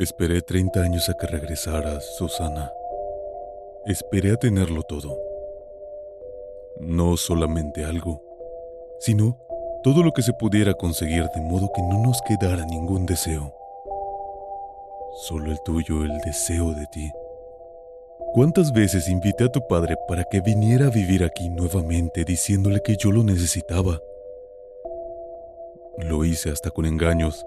Esperé 30 años a que regresaras, Susana. Esperé a tenerlo todo. No solamente algo, sino todo lo que se pudiera conseguir de modo que no nos quedara ningún deseo. Solo el tuyo, el deseo de ti. ¿Cuántas veces invité a tu padre para que viniera a vivir aquí nuevamente diciéndole que yo lo necesitaba? Lo hice hasta con engaños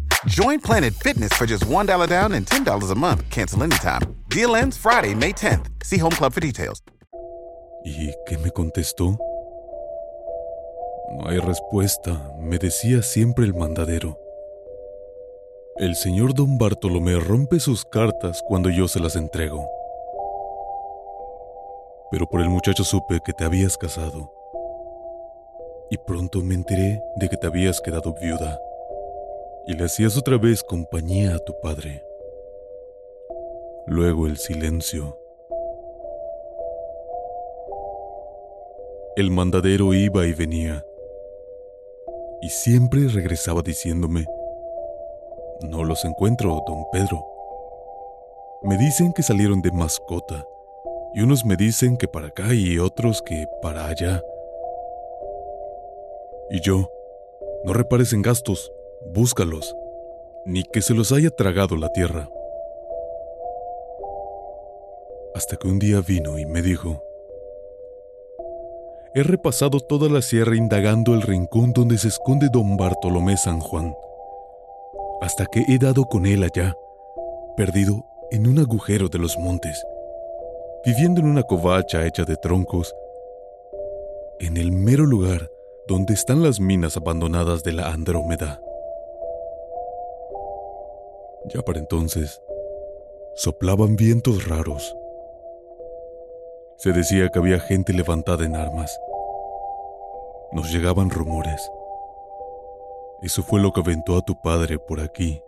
Join Planet Fitness for just $1 down and $10 a month. Cancel anytime. Deal ends Friday, May 10th. See Home Club for details. ¿Y qué me contestó? No hay respuesta, me decía siempre el mandadero. El señor don Bartolomé rompe sus cartas cuando yo se las entrego. Pero por el muchacho supe que te habías casado. Y pronto me enteré de que te habías quedado viuda y le hacías otra vez compañía a tu padre. Luego el silencio. El mandadero iba y venía, y siempre regresaba diciéndome, no los encuentro, don Pedro. Me dicen que salieron de mascota, y unos me dicen que para acá y otros que para allá. Y yo, no repares en gastos, búscalos, ni que se los haya tragado la tierra. Hasta que un día vino y me dijo, He repasado toda la sierra indagando el rincón donde se esconde don Bartolomé San Juan, hasta que he dado con él allá, perdido en un agujero de los montes, viviendo en una covacha hecha de troncos, en el mero lugar donde están las minas abandonadas de la Andrómeda. Ya para entonces, soplaban vientos raros. Se decía que había gente levantada en armas. Nos llegaban rumores. Eso fue lo que aventó a tu padre por aquí.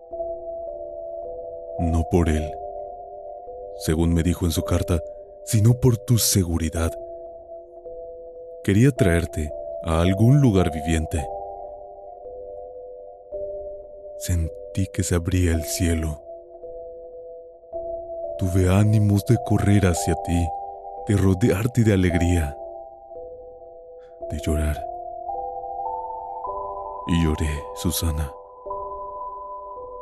No por él, según me dijo en su carta, sino por tu seguridad. Quería traerte a algún lugar viviente. Sentí que se abría el cielo. Tuve ánimos de correr hacia ti, de rodearte de alegría, de llorar. Y lloré, Susana,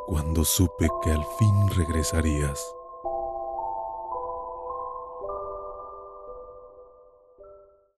cuando supe que al fin regresarías.